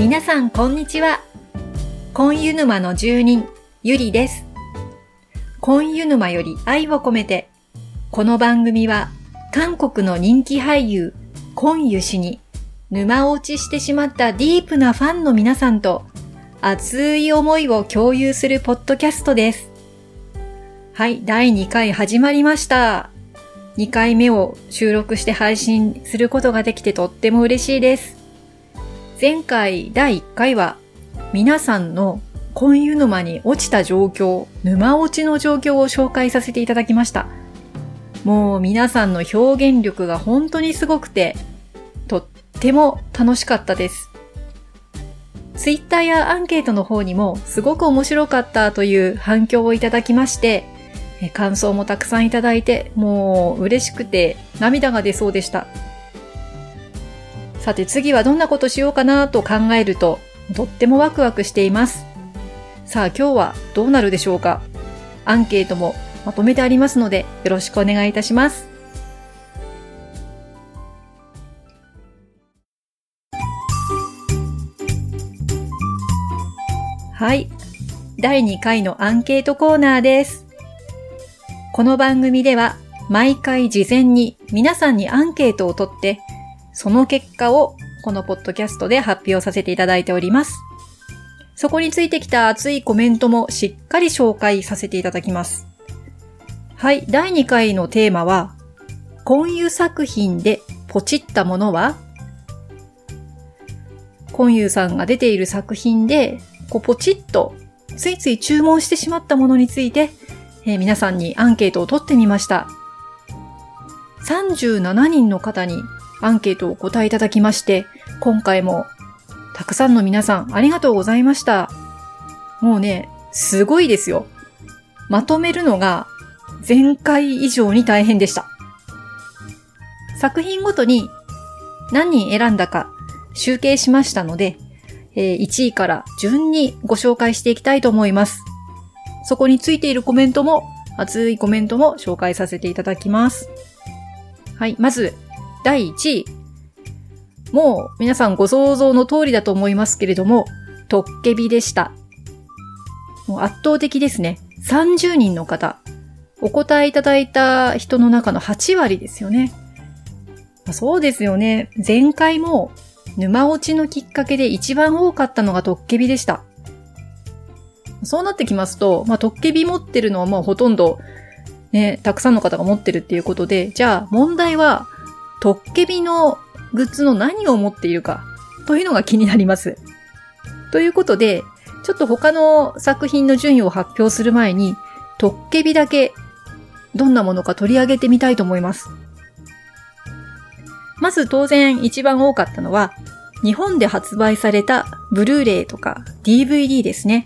皆さんこんにちは。コンユ沼の住人、ゆりです。コンユ沼より愛を込めて、この番組は韓国の人気俳優、コンユ氏に沼落ちしてしまったディープなファンの皆さんと熱い思いを共有するポッドキャストです。はい、第2回始まりました。2回目を収録して配信することができてとっても嬉しいです。前回第1回は皆さんの婚湯沼に落ちた状況、沼落ちの状況を紹介させていただきました。もう皆さんの表現力が本当にすごくて、とっても楽しかったです。ツイッターやアンケートの方にもすごく面白かったという反響をいただきまして、感想もたくさんいただいて、もう嬉しくて涙が出そうでした。さて次はどんなことしようかなと考えると、とってもワクワクしています。さあ今日はどうなるでしょうかアンケートもまとめてありますのでよろしくお願いいたします。はい。第2回のアンケートコーナーです。この番組では毎回事前に皆さんにアンケートを取って、その結果をこのポッドキャストで発表させていただいております。そこについてきた熱いコメントもしっかり紹介させていただきます。はい、第2回のテーマは、婚湯作品でポチったものは？婚湯さんが出ている作品で、こうポチッとついつい注文してしまったものについて、えー皆さんにアンケートを取ってみました。37人の方にアンケートをお答えいただきまして、今回もたくさんの皆さんありがとうございました。もうね、すごいですよ。まとめるのが前回以上に大変でした。作品ごとに何人選んだか集計しましたので、え1位から順にご紹介していきたいと思います。そこについているコメントも、熱いコメントも紹介させていただきます。はい、まず、第1位。もう皆さんご想像の通りだと思いますけれども、トッケビでした。もう圧倒的ですね。30人の方。お答えいただいた人の中の8割ですよね。まそうですよね。前回も沼落ちのきっかけで一番多かったのがトッケビでした。そうなってきますと、まあ、トッケビ持ってるのはもうほとんど、ね、たくさんの方が持ってるっていうことで、じゃあ問題は、トッケビのグッズの何を持っているか、というのが気になります。ということで、ちょっと他の作品の順位を発表する前に、トッケビだけ、どんなものか取り上げてみたいと思います。まず当然一番多かったのは、日本で発売されたブルーレイとか DVD ですね。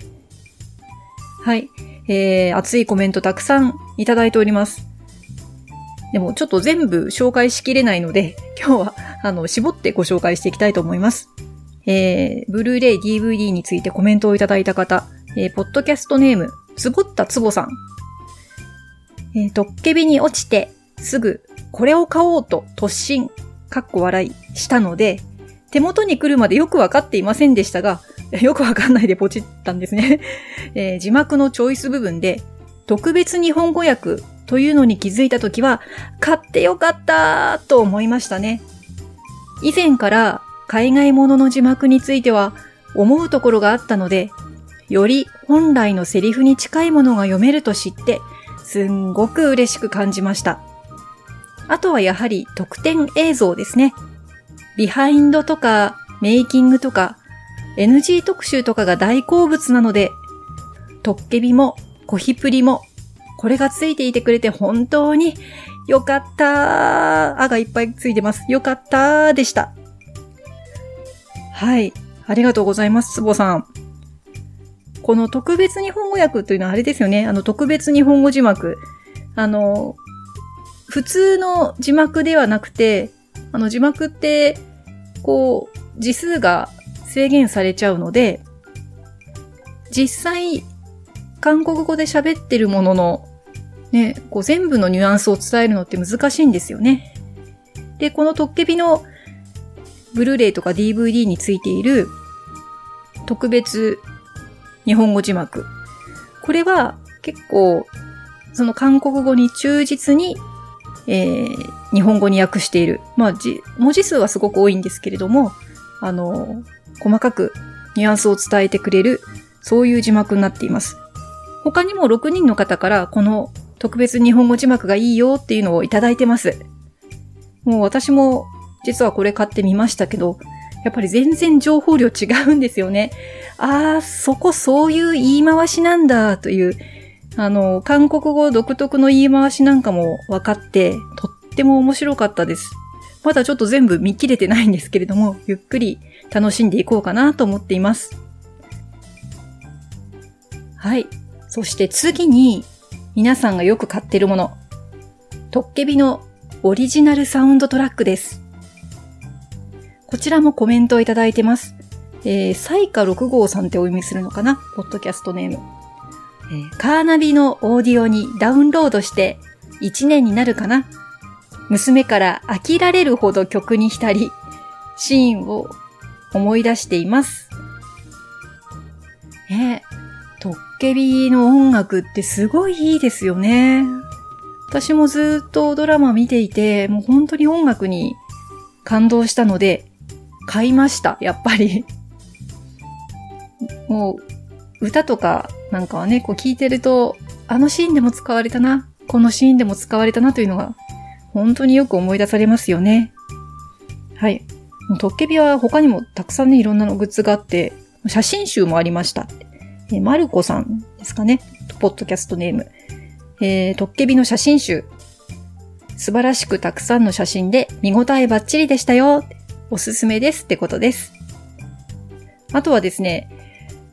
はい。えー、熱いコメントたくさんいただいております。でもちょっと全部紹介しきれないので、今日は、あの、絞ってご紹介していきたいと思います。えー、ブルーレイ DVD についてコメントをいただいた方、えー、ポッドキャストネーム、つぼったつぼさん。えー、トッケビに落ちて、すぐ、これを買おうと突進、かっこ笑い、したので、手元に来るまで よくわかっていませんでしたが、よくわかんないでポチったんですね。えー字幕のチョイス部分で、特別日本語訳というのに気づいたときは、買ってよかったと思いましたね。以前から海外ものの字幕については思うところがあったので、より本来のセリフに近いものが読めると知って、すんごく嬉しく感じました。あとはやはり特典映像ですね。ビハインドとかメイキングとか NG 特集とかが大好物なので、トッケビもコヒプリもこれがついていてくれて本当によかったーあがいっぱいついてます。よかったーでした。はい。ありがとうございます、つぼさん。この特別日本語訳というのはあれですよね。あの特別日本語字幕。あの、普通の字幕ではなくて、あの字幕って、こう、字数が制限されちゃうので、実際、韓国語で喋ってるものの、ね、こう全部のニュアンスを伝えるのって難しいんですよね。で、このトッケビのブルーレイとか DVD についている特別日本語字幕。これは結構、その韓国語に忠実に、えー、日本語に訳している。まあ、じ、文字数はすごく多いんですけれども、あの、細かくニュアンスを伝えてくれる、そういう字幕になっています。他にも6人の方からこの特別日本語字幕がいいよっていうのをいただいてます。もう私も実はこれ買ってみましたけど、やっぱり全然情報量違うんですよね。ああ、そこそういう言い回しなんだという、あの、韓国語独特の言い回しなんかも分かって、とっても面白かったです。まだちょっと全部見切れてないんですけれども、ゆっくり楽しんでいこうかなと思っています。はい。そして次に、皆さんがよく買ってるもの。トッケビのオリジナルサウンドトラックです。こちらもコメントをいただいてます。えー、サイカ6号さんってお読みするのかな？ポッドキャストネーム。えー、カーナビのオーディオにダウンロードして1年になるかな？娘から飽きられるほど曲に浸り、シーンを思い出しています。ねトッケビの音楽ってすごいいいですよね。私もずっとドラマ見ていて、もう本当に音楽に感動したので、買いました、やっぱり。もう、歌とかなんかはね、こう聞いてると、あのシーンでも使われたな、このシーンでも使われたなというのが、本当によく思い出されますよね。はい。トッケビは他にもたくさんね、いろんなのグッズがあって、写真集もありました。えマルコさんですかね。ポッドキャストネーム。えー、トッケビの写真集。素晴らしくたくさんの写真で見応えバッチリでしたよ。おすすめですってことです。あとはですね、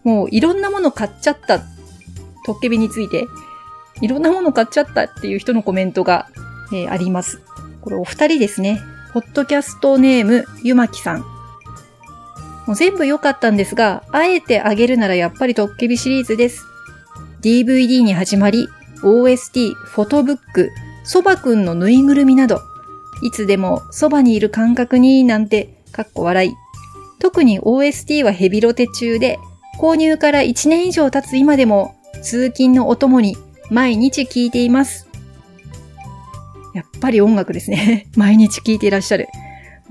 もういろんなもの買っちゃった、トッケビについて、いろんなもの買っちゃったっていう人のコメントが、えー、あります。これお二人ですね。ポッドキャストネーム、ゆまきさん。もう全部良かったんですが、あえてあげるならやっぱりトッケビシリーズです。DVD に始まり、OST、フォトブック、そばくんのぬいぐるみなど、いつでもそばにいる感覚になんて、かっこ笑い。特に OST はヘビロテ中で、購入から1年以上経つ今でも、通勤のお供に毎日聴いています。やっぱり音楽ですね。毎日聴いていらっしゃる。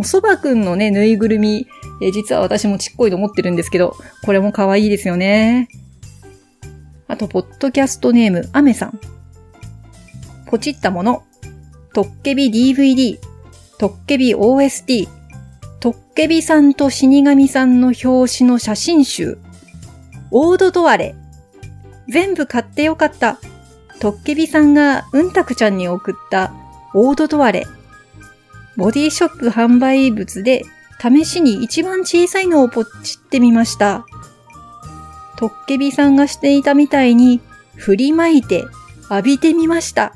そばくんのね、ぬいぐるみ、え実は私もちっこいと思ってるんですけど、これも可愛いですよね。あと、ポッドキャストネーム、アメさん。ポチったもの。トッケビ DVD、トッケビ OST、トッケビさんと死神さんの表紙の写真集、オードドアレ、全部買ってよかった。トッケビさんがうんたくちゃんに送ったオードドアレ。ボディショップ販売物で試しに一番小さいのをポチってみました。トッケビさんがしていたみたいに振りまいて浴びてみました。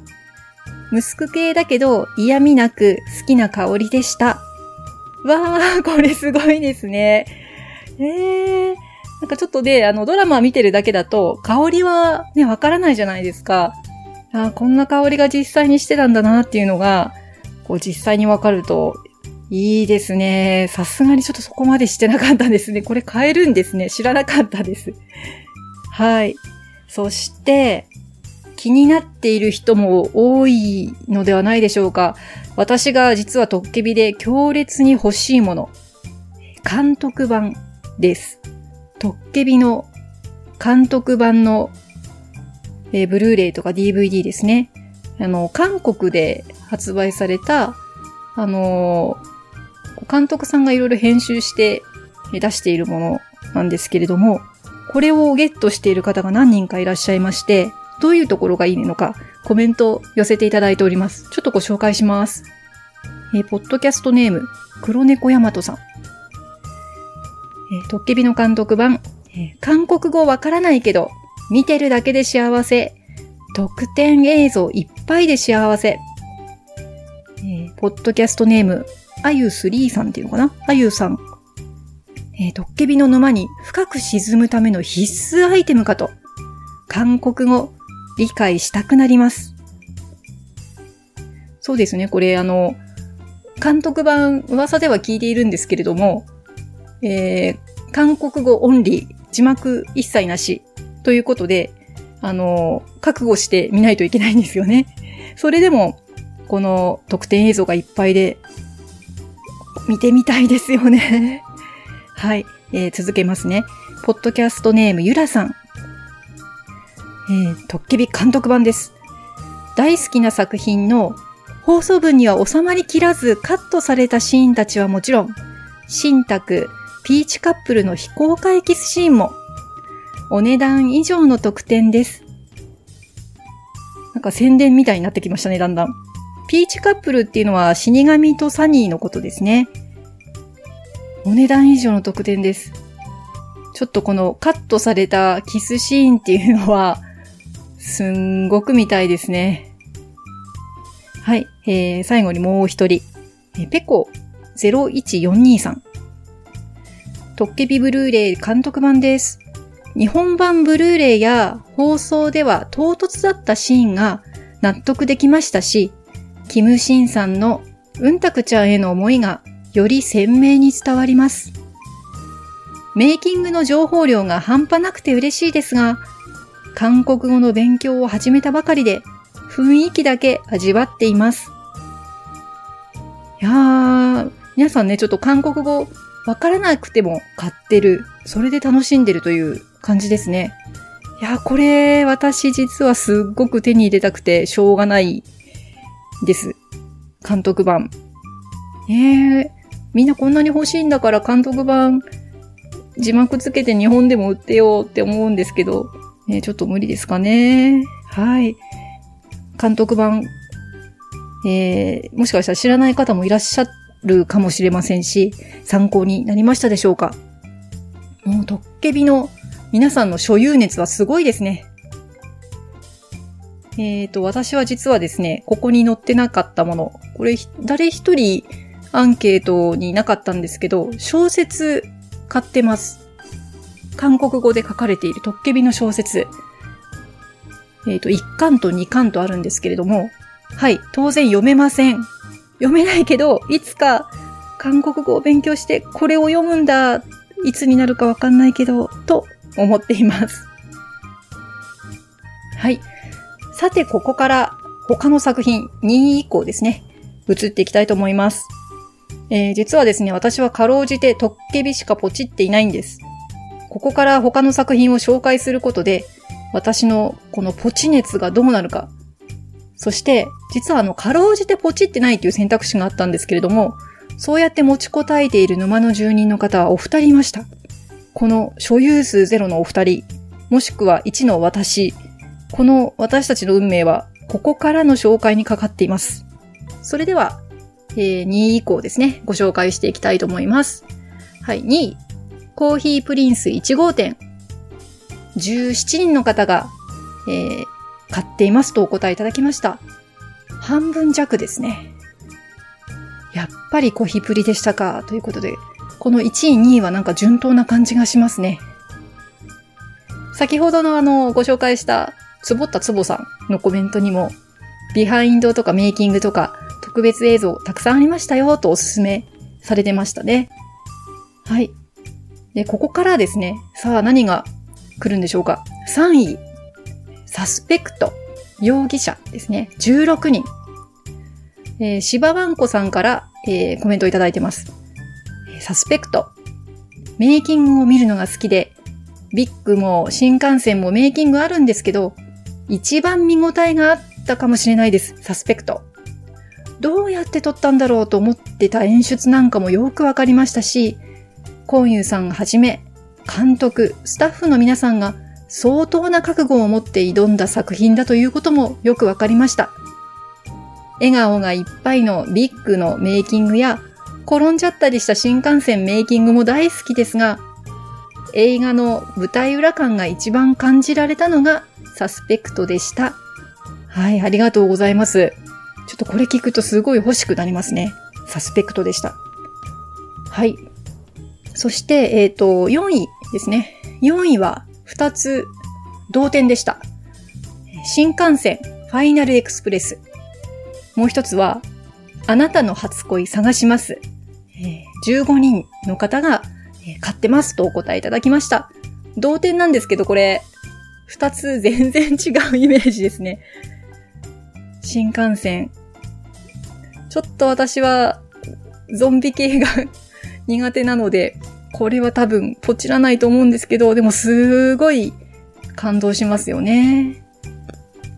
ムスク系だけど嫌味なく好きな香りでした。わー、これすごいですね。えー、なんかちょっとで、あの、ドラマ見てるだけだと、香りはね、わからないじゃないですか。あこんな香りが実際にしてたんだなっていうのが、こう実際にわかると、いいですね。さすがにちょっとそこまでしてなかったですね。これ買えるんですね。知らなかったです。はい。そして、気になっている人も多いのではないでしょうか。私が実はトッケビで強烈に欲しいもの。監督版です。トッケビの監督版の、え、ブルーレイとか DVD ですね。あの、韓国で発売された、あのー、監督さんがいろいろ編集して出しているものなんですけれども、これをゲットしている方が何人かいらっしゃいまして、どういうところがいいのか、コメントを寄せていただいております。ちょっとご紹介します。えー、ポッドキャストネーム、黒猫ヤマトさん。えー、トッケビの監督版、えー、韓国語わからないけど、見てるだけで幸せ。特典映像いっぱいで幸せ。えー、ポッドキャストネーム、あゆ3さんっていうのかな？あゆさん。えー、トッケビの沼に深く沈むための必須アイテムかと。韓国語、理解したくなります。そうですね、これあの、監督版噂では聞いているんですけれども、えー、韓国語オンリー、字幕一切なし、ということで、あの、覚悟して見ないといけないんですよね。それでも、この特典映像がいっぱいで、見てみたいですよね。はい、えー、続けますね。ポッドキャストネームゆらさん。えー、トッケビ監督版です。大好きな作品の放送文には収まりきらずカットされたシーンたちはもちろん、新宅、ピーチカップルの非公開キスシーンも、お値段以上の特典です。なんか宣伝みたいになってきましたね、だんだん。ピーチカップルっていうのは死神とサニーのことですね。お値段以上の特典です。ちょっとこのカットされたキスシーンっていうのは、すんごく見たいですね。はい。えー、最後にもう一人。え、ペコ01423さん。トッケビブルーレイ監督版です。日本版ブルーレイや放送では唐突だったシーンが納得できましたし、キムシンさんのうんたくちゃんへの思いがより鮮明に伝わります。メイキングの情報量が半端なくて嬉しいですが、韓国語の勉強を始めたばかりで雰囲気だけ味わっています。いやー、皆さんね、ちょっと韓国語わからなくても買ってる、それで楽しんでるという感じですね。いや、これ、私実はすっごく手に入れたくてしょうがないです。監督版。えー、みんなこんなに欲しいんだから監督版字幕つけて日本でも売ってようって思うんですけど、ね、ちょっと無理ですかね。はい。監督版、えー、もしかしたら知らない方もいらっしゃるかもしれませんし、参考になりましたでしょうかもう、トッケビの皆さんの所有熱はすごいですね。えっ、ー、と、私は実はですね、ここに載ってなかったもの、これ、誰一人アンケートになかったんですけど、小説買ってます。韓国語で書かれているトッケビの小説。えっ、ー、と、1巻と2巻とあるんですけれども、はい、当然読めません。読めないけど、いつか韓国語を勉強してこれを読むんだ、いつになるかわかんないけど、と思っています。はい。さて、ここから他の作品、2位以降ですね、移っていきたいと思います。えー、実はですね、私はかろうじてトッケビしかポチっていないんです。ここから他の作品を紹介することで、私のこのポチ熱がどうなるか。そして、実はあの、かろうじてポチってないという選択肢があったんですけれども、そうやって持ちこたえている沼の住人の方はお二人いました。この所有数ゼロのお二人、もしくは1の私、この私たちの運命は、ここからの紹介にかかっています。それでは、えー、2位以降ですね、ご紹介していきたいと思います。はい、2位、コーヒープリンス1号店。17人の方が、えー、買っていますとお答えいただきました。半分弱ですね。やっぱりコーヒープリでしたか、ということで、この1位、2位はなんか順当な感じがしますね。先ほどのあの、ご紹介した、つぼったつぼさんのコメントにも、ビハインドとかメイキングとか、特別映像たくさんありましたよ、とおすすめされてましたね。はい。で、ここからですね、さあ何が来るんでしょうか。3位、サスペクト、容疑者ですね。16人。えー、芝ワンコさんから、えー、コメントをいただいてます。サスペクト。メイキングを見るのが好きで、ビッグも新幹線もメイキングあるんですけど、一番見応えがあったかもしれないです。サスペクト。どうやって撮ったんだろうと思ってた演出なんかもよくわかりましたし、コンユさんはじめ、監督、スタッフの皆さんが相当な覚悟を持って挑んだ作品だということもよくわかりました。笑顔がいっぱいのビッグのメイキングや、転んじゃったりした新幹線メイキングも大好きですが、映画の舞台裏感が一番感じられたのがサスペクトでした。はい、ありがとうございます。ちょっとこれ聞くとすごい欲しくなりますね。サスペクトでした。はい。そして、えっ、ー、と、4位ですね。4位は2つ同点でした。新幹線ファイナルエクスプレス。もう一つは、あなたの初恋探します。15人の方がえ、買ってますとお答えいただきました。同点なんですけど、これ、二つ全然違うイメージですね。新幹線。ちょっと私は、ゾンビ系が 苦手なので、これは多分ポチらないと思うんですけど、でもすごい感動しますよね。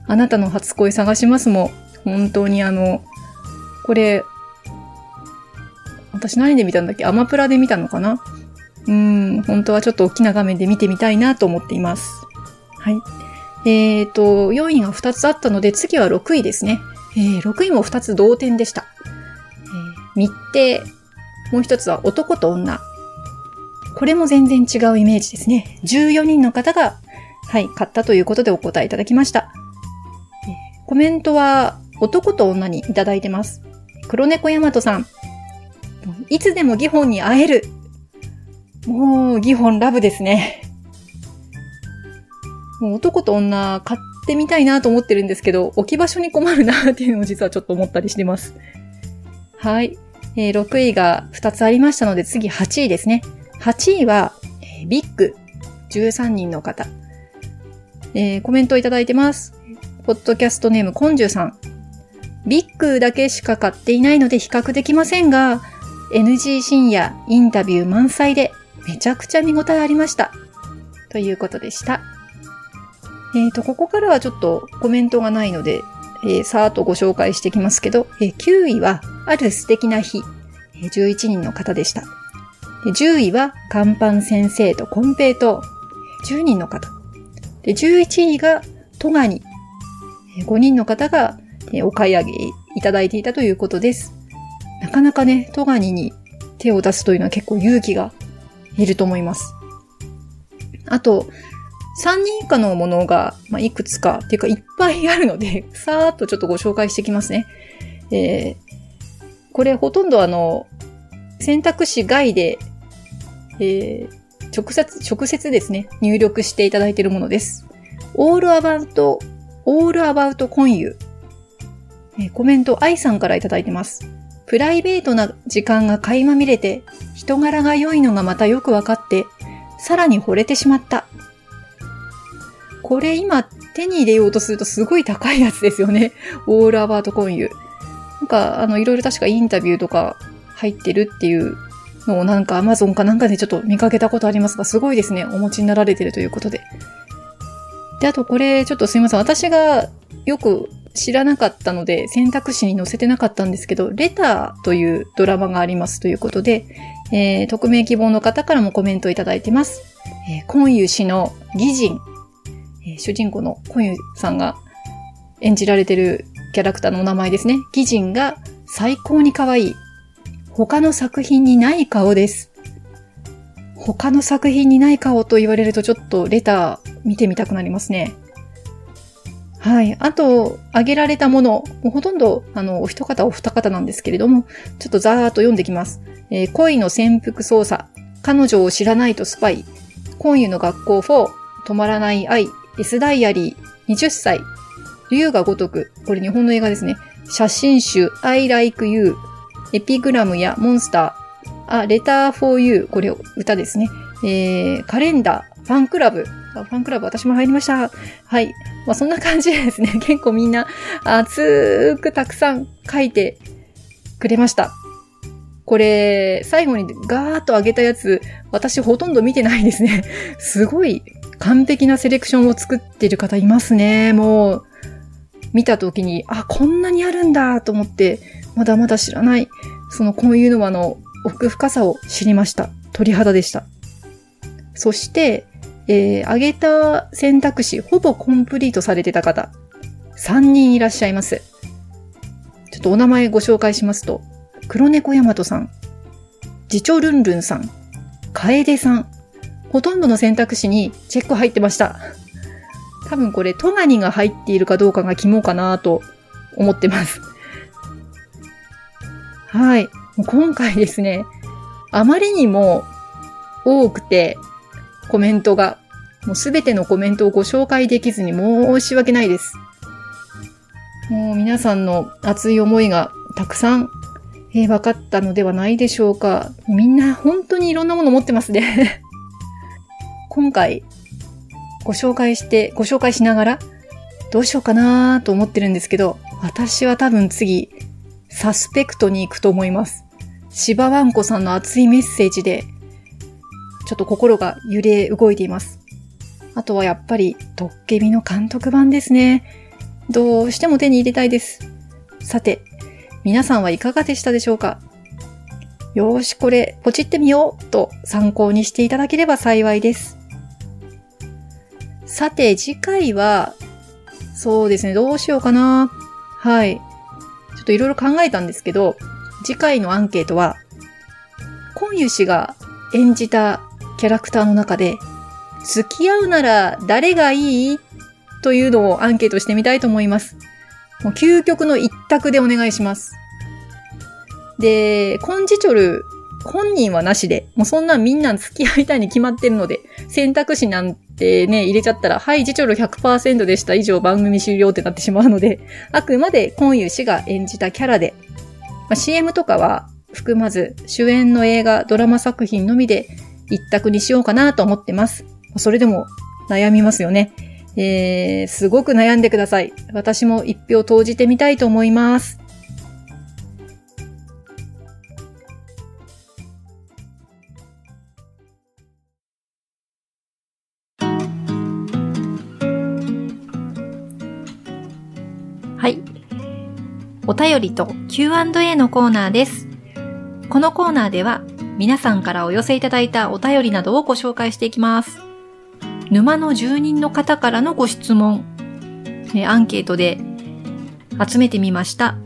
あなたの初恋探しますも、本当にあの、これ、私何で見たんだっけ？アマプラで見たのかな？うん、本当はちょっと大きな画面で見てみたいなと思っています。はい。えっ、ー、と、4位が2つあったので、次は6位ですね。えー、6位も2つ同点でした。えー、密偵。もう一つは男と女。これも全然違うイメージですね。14人の方が、はい、買ったということでお答えいただきました。コメントは男と女にいただいてます。黒猫ヤマトさん。いつでもギホンに会える。もう、ギホンラブですね。もう男と女買ってみたいなと思ってるんですけど、置き場所に困るなっていうのを実はちょっと思ったりしてます。はい。えー、6位が2つありましたので、次8位ですね。8位は、えー、ビッグ。13人の方。えー、コメントいただいてます。ポッドキャストネームコンジュさん。ビッグだけしか買っていないので比較できませんが、NG 深夜インタビュー満載でめちゃくちゃ見応えありました。ということでした。えっ、ー、と、ここからはちょっとコメントがないので、えー、さーっとご紹介していきますけど、えー、9位は、ある素敵な日、えー、11人の方でした。で10位は、看板先生とコンペイト、10人の方。で、11位が、トガニ、5人の方が、えお買い上げいただいていたということです。なかなかね、トガニに手を出すというのは結構勇気がいると思います。あと、3人以下のものが、まあ、いくつか、っていうかいっぱいあるので、さーっとちょっとご紹介していきますね。えー、これほとんどあの、選択肢外で、えー、直接、直接ですね、入力していただいているものです。all about, all about コンユ。えコメント、愛さんからいただいてます。プライベートな時間が垣間見れて、人柄が良いのがまたよくわかって、さらに惚れてしまった。これ今手に入れようとするとすごい高いやつですよね。オールアバートコンユ。なんか、あの、いろいろ確かインタビューとか入ってるっていうのをなんか Amazon かなんかでちょっと見かけたことありますが、すごいですね。お持ちになられてるということで。で、あとこれちょっとすいません。私がよく知らなかったので選択肢に載せてなかったんですけど、レターというドラマがありますということで、えー、匿名希望の方からもコメントいただいてます。えー、コンユ氏の義人、え、主人公のコンユさんが演じられてるキャラクターのお名前ですね。義人が最高に可愛い。他の作品にない顔です。他の作品にない顔と言われるとちょっとレター見てみたくなりますね。はい。あと、挙げられたもの、もうほとんど、あの、お一方お二方なんですけれども、ちょっとざーっと読んできます。えー、恋の潜伏捜査、彼女を知らないとスパイ、今夜の学校4、止まらない愛、S ダイアリー、20歳、竜が如く、これ日本の映画ですね。写真集、I like you、エピグラムやモンスター、あ、レター for you、これ歌ですね。えー、カレンダー、ファンクラブ、ファンクラブ私も入りました。はい。まあ、そんな感じでですね、結構みんな熱くたくさん書いてくれました。これ、最後にガーッと上げたやつ、私ほとんど見てないですね。すごい完璧なセレクションを作ってる方いますね。もう、見た時に、あ、こんなにあるんだと思って、まだまだ知らない、そのこういうのはの奥深さを知りました。鳥肌でした。そして、えー、挙げた選択肢、ほぼコンプリートされてた方、3人いらっしゃいます。ちょっとお名前ご紹介しますと、黒猫ヤマトさん、ジチョルンルンさん、カエデさん、ほとんどの選択肢にチェック入ってました。多分これ、トガニが入っているかどうかが肝かなと思ってます。はい。今回ですね、あまりにも多くて、コメントが、もうすべてのコメントをご紹介できずに申し訳ないです。もう皆さんの熱い思いがたくさん、えー、分かったのではないでしょうか。みんな本当にいろんなもの持ってますね。今回、ご紹介して、ご紹介しながら、どうしようかなと思ってるんですけど、私は多分次、サスペクトに行くと思います。芝わんこさんの熱いメッセージで、ちょっと心が揺れ動いています。あとはやっぱり、ドッケビの監督版ですね。どうしても手に入れたいです。さて、皆さんはいかがでしたでしょうか？よーし、これ、ポチってみようと参考にしていただければ幸いです。さて、次回は、そうですね、どうしようかな。はい。ちょっといろいろ考えたんですけど、次回のアンケートは、コンユ氏が演じたキャラクターの中で、付き合うなら誰がいい？というのをアンケートしてみたいと思います。もう究極の一択でお願いします。で、コンジチョル、本人はなしで、もうそんなんみんな付き合いたいに決まってるので、選択肢なんてね、入れちゃったら、はい、ジチョル100%でした。以上番組終了ってなってしまうので、あくまでコンユ氏が演じたキャラで、まあ、CM とかは含まず、主演の映画、ドラマ作品のみで一択にしようかなと思ってます。それでも悩みますよね。えー、すごく悩んでください。私も一票投じてみたいと思います。はい。お便りと Q&A のコーナーです。このコーナーでは皆さんからお寄せいただいたお便りなどをご紹介していきます。沼の住人の方からのご質問、アンケートで集めてみました。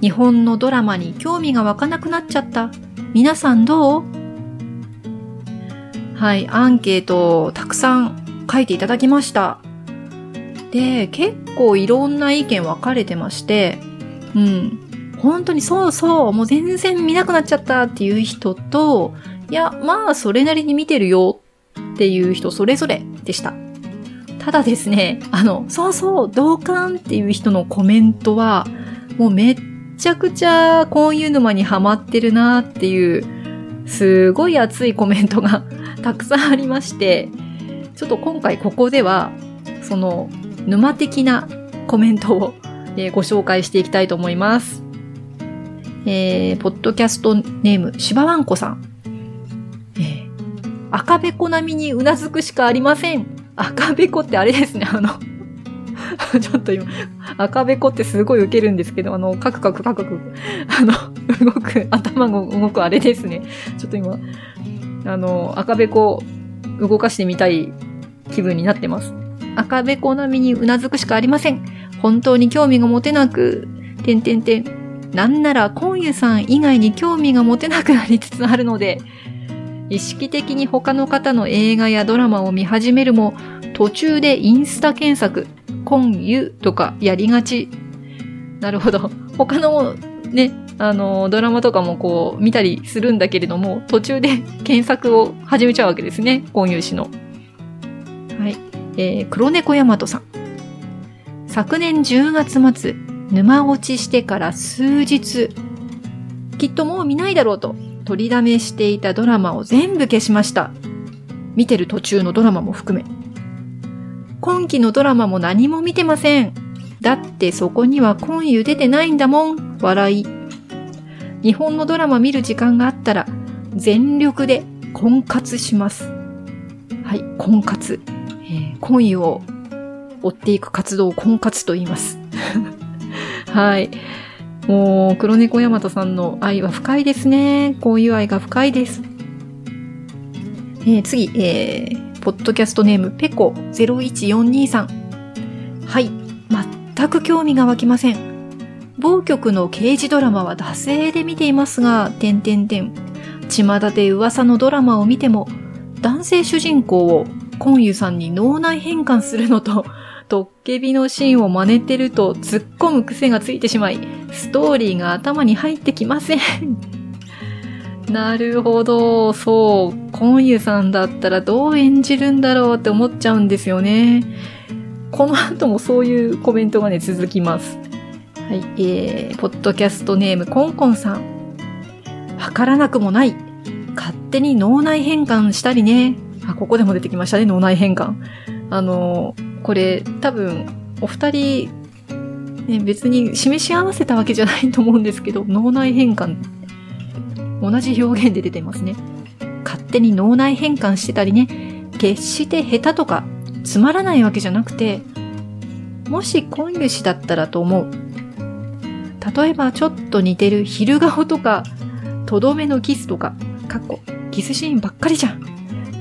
日本のドラマに興味が湧かなくなっちゃった。皆さんどう？はい、アンケートをたくさん書いていただきました。で、結構いろんな意見分かれてまして、うん。本当にそうそう、もう全然見なくなっちゃったっていう人と、いや、まあそれなりに見てるよっていう人それぞれでした。ただですね、あの、そうそう、同感っていう人のコメントは、もうめっちゃくちゃこういう沼にハマってるなっていう、すごい熱いコメントが たくさんありまして、ちょっと今回ここでは、その沼的なコメントを、えー、ご紹介していきたいと思います。えー、ポッドキャストネーム、しばわんこさん。えー赤べこ並みにうなずくしかありません。赤べこってあれですね、あの ちょっと今、赤べこってすごいウケるんですけど、あの、カクカクカクカク、あの、動く、頭が動くあれですね。ちょっと今、あの、赤べこ動かしてみたい気分になってます。赤べこ並みにうなずくしかありません。本当に興味が持てなく、てんてんてん。なんなら、コンユさん以外に興味が持てなくなりつつあるので、意識的に他の方の映画やドラマを見始めるも、途中でインスタ検索、今湯とかやりがち。なるほど。他のね、あの、ドラマとかもこう見たりするんだけれども、途中で検索を始めちゃうわけですね。今湯氏の。はい。えー、黒猫大和さん。昨年10月末、沼落ちしてから数日、きっともう見ないだろうと取りだめしていたドラマを全部消しました。見てる途中のドラマも含め。今期のドラマも何も見てません。だってそこには今湯出てないんだもん。笑い。日本のドラマ見る時間があったら全力で婚活します。はい、婚活。えー、婚湯を追っていく活動を婚活と言います。はい。もう、黒猫ヤマトさんの愛は深いですね。こういう愛が深いです。えー、次、えー、ポッドキャストネーム、ペコ01423さん。はい、全く興味が湧きません。某局の刑事ドラマは惰性で見ていますが、点点点。巷で噂のドラマを見ても、男性主人公をコンユさんに脳内変換するのと、トッケビのシーンを真似てると突っ込む癖がついてしまい、ストーリーが頭に入ってきません。なるほど。そう。コンユさんだったらどう演じるんだろうって思っちゃうんですよね。この後もそういうコメントがね、続きます。はい、えー、ポッドキャストネームコンコンさん。わからなくもない。勝手に脳内変換したりね。あ、ここでも出てきましたね、脳内変換。あの、これ多分、お二人、ね、別に示し合わせたわけじゃないと思うんですけど、脳内変換、同じ表現で出てますね。勝手に脳内変換してたりね、決して下手とかつまらないわけじゃなくて、もし今油氏だったらと思う。例えばちょっと似てる昼顔とか、とどめのキスとか、かっこ、キスシーンばっかりじゃん。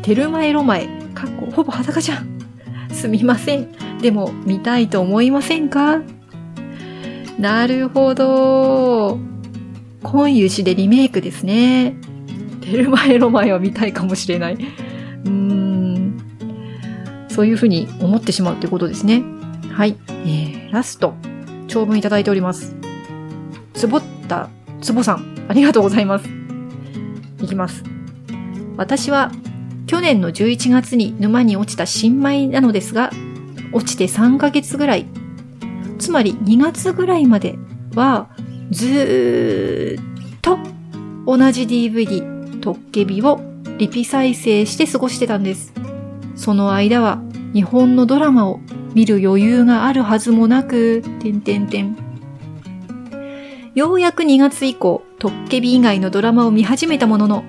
テルマエロマエ、かっこ、ほぼ裸じゃん。すみません。でも、見たいと思いませんか？なるほど。今油氏でリメイクですね。テルマエロマエは見たいかもしれない。うーん。そういうふうに思ってしまうってことですね。はい。えー、ラスト。長文いただいております。つぼった、つぼさん。ありがとうございます。いきます。私は、去年の11月に沼に落ちた新米なのですが、落ちて3ヶ月ぐらい。つまり2月ぐらいまでは、ずーっと同じ DVD、トッケビをリピ再生して過ごしてたんです。その間は日本のドラマを見る余裕があるはずもなく、てんてんてん。ようやく2月以降、トッケビ以外のドラマを見始めたものの、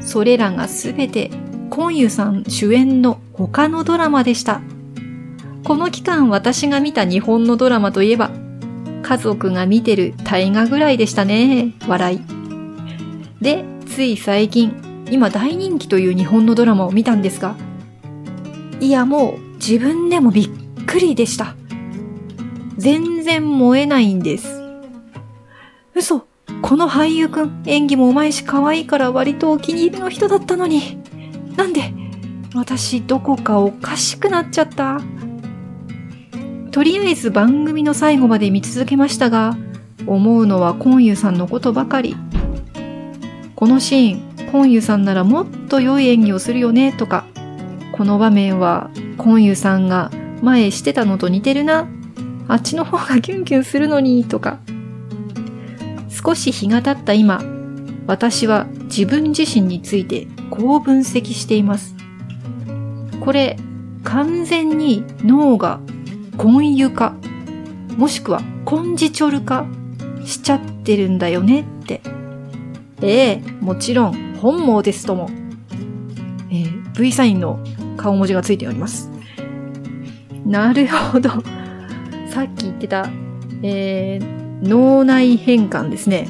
それらがすべて、コンユさん主演の他のドラマでした。この期間私が見た日本のドラマといえば、家族が見てる大河ぐらいでしたね。笑い。で、つい最近、今大人気という日本のドラマを見たんですが、いやもう自分でもびっくりでした。全然燃えないんです。嘘この俳優くん演技も上手いし可愛いから割とお気に入りの人だったのに。なんで？私どこかおかしくなっちゃった？とりあえず番組の最後まで見続けましたが、思うのはコンユさんのことばかり。このシーン、コンユさんならもっと良い演技をするよね、とか、この場面は、コンユさんが前してたのと似てるな。あっちの方がキュンキュンするのに、とか。少し日が経った今、私は自分自身についてこう分析しています。これ、完全に脳がコンユ化、もしくはコンジチョル化しちゃってるんだよねって。ええもちろん本望ですとも。えー、V サインの顔文字がついております。なるほど。さっき言ってた、えー、脳内変換ですね。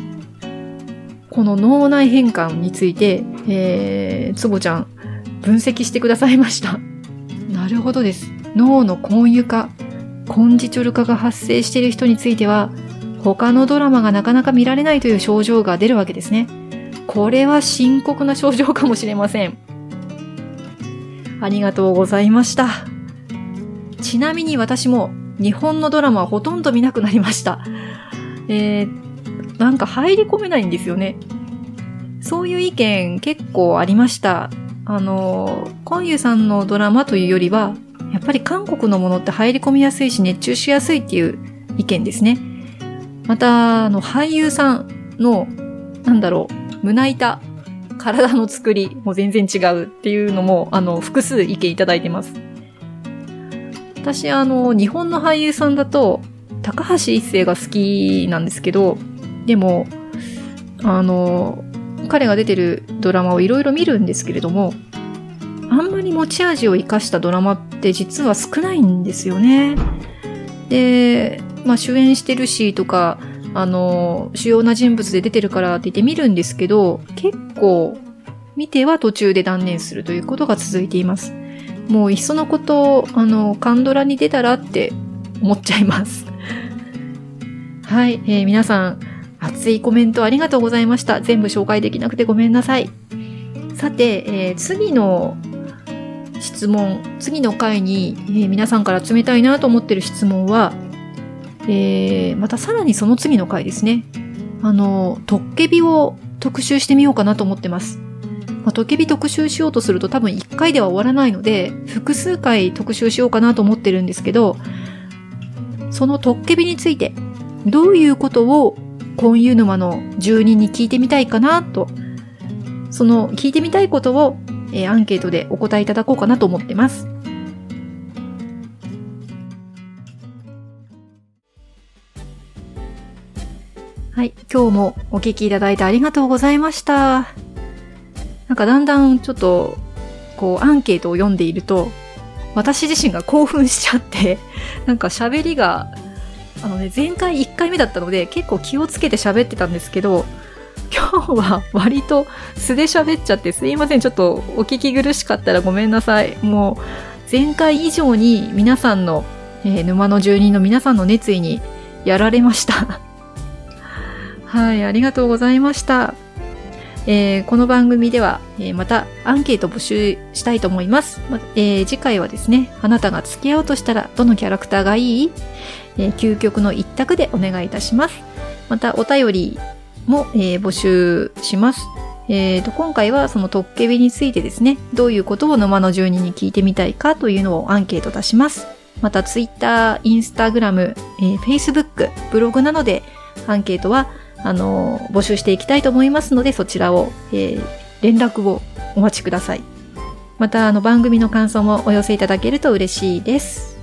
この脳内変換について、えー、つぼちゃん、分析してくださいました。なるほどです。脳の根油化、根ジチョル化が発生している人については、他のドラマがなかなか見られないという症状が出るわけですね。これは深刻な症状かもしれません。ありがとうございました。ちなみに私も日本のドラマはほとんど見なくなりました。えー、なんか入り込めないんですよね。そういう意見結構ありました。あの、コンユさんのドラマというよりは、やっぱり韓国のものって入り込みやすいし熱中しやすいっていう意見ですね。また、あの、俳優さんの、なんだろう、胸板体の作りも全然違うっていうのも、あの、複数意見いただいてます。私、あの、日本の俳優さんだと、高橋一生が好きなんですけど、でも、あの、彼が出てるドラマをいろいろ見るんですけれども、あんまり持ち味を活かしたドラマって実は少ないんですよね。で、まあ主演してるしとか、あの、主要な人物で出てるからって言って見るんですけど、結構、見ては途中で断念するということが続いています。もういっそのこと、あの、カンドラに出たらって思っちゃいます。はい、えー、皆さん、熱いコメントありがとうございました。全部紹介できなくてごめんなさい。さて、えー、次の質問、次の回に、えー、皆さんから集めたいなと思ってる質問は、えー、またさらにその次の回ですね。あの、トッケビを特集してみようかなと思ってます。まあ、トッケビ特集しようとすると多分1回では終わらないので、複数回特集しようかなと思ってるんですけど、そのトッケビについて、どういうことを婚湯沼の住人に聞いてみたいかなと、その聞いてみたいことを、えー、アンケートでお答えいただこうかなと思ってます。はい。今日もお聞きいただいてありがとうございました。なんかだんだんちょっと、こう、アンケートを読んでいると、私自身が興奮しちゃって、なんか喋りが、あのね、前回1回目だったので結構気をつけて喋ってたんですけど、今日は割と素で喋っちゃってすいません。ちょっとお聞き苦しかったらごめんなさい。もう前回以上に皆さんの、えー、沼の住人の皆さんの熱意にやられました。はい、ありがとうございました。えー、この番組では、えー、またアンケート募集したいと思います、まえー、次回はですね、あなたが付き合おうとしたらどのキャラクターがいい、え究極の一択でお願いいたします。またお便りも、え募集します。えーと、今回はそのトッケビについてですね、どういうことを沼の住人に聞いてみたいかというのをアンケート出します。また Twitter、Instagram、えー、Facebook、ブログなどでアンケートはあの、募集していきたいと思いますので、そちらを、えー、連絡をお待ちください。また、あの、番組の感想もお寄せいただけると嬉しいです。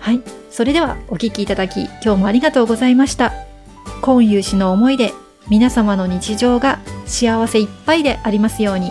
はい。それでは、お聞きいただき、今日もありがとうございました。今有志の思いで、皆様の日常が幸せいっぱいでありますように。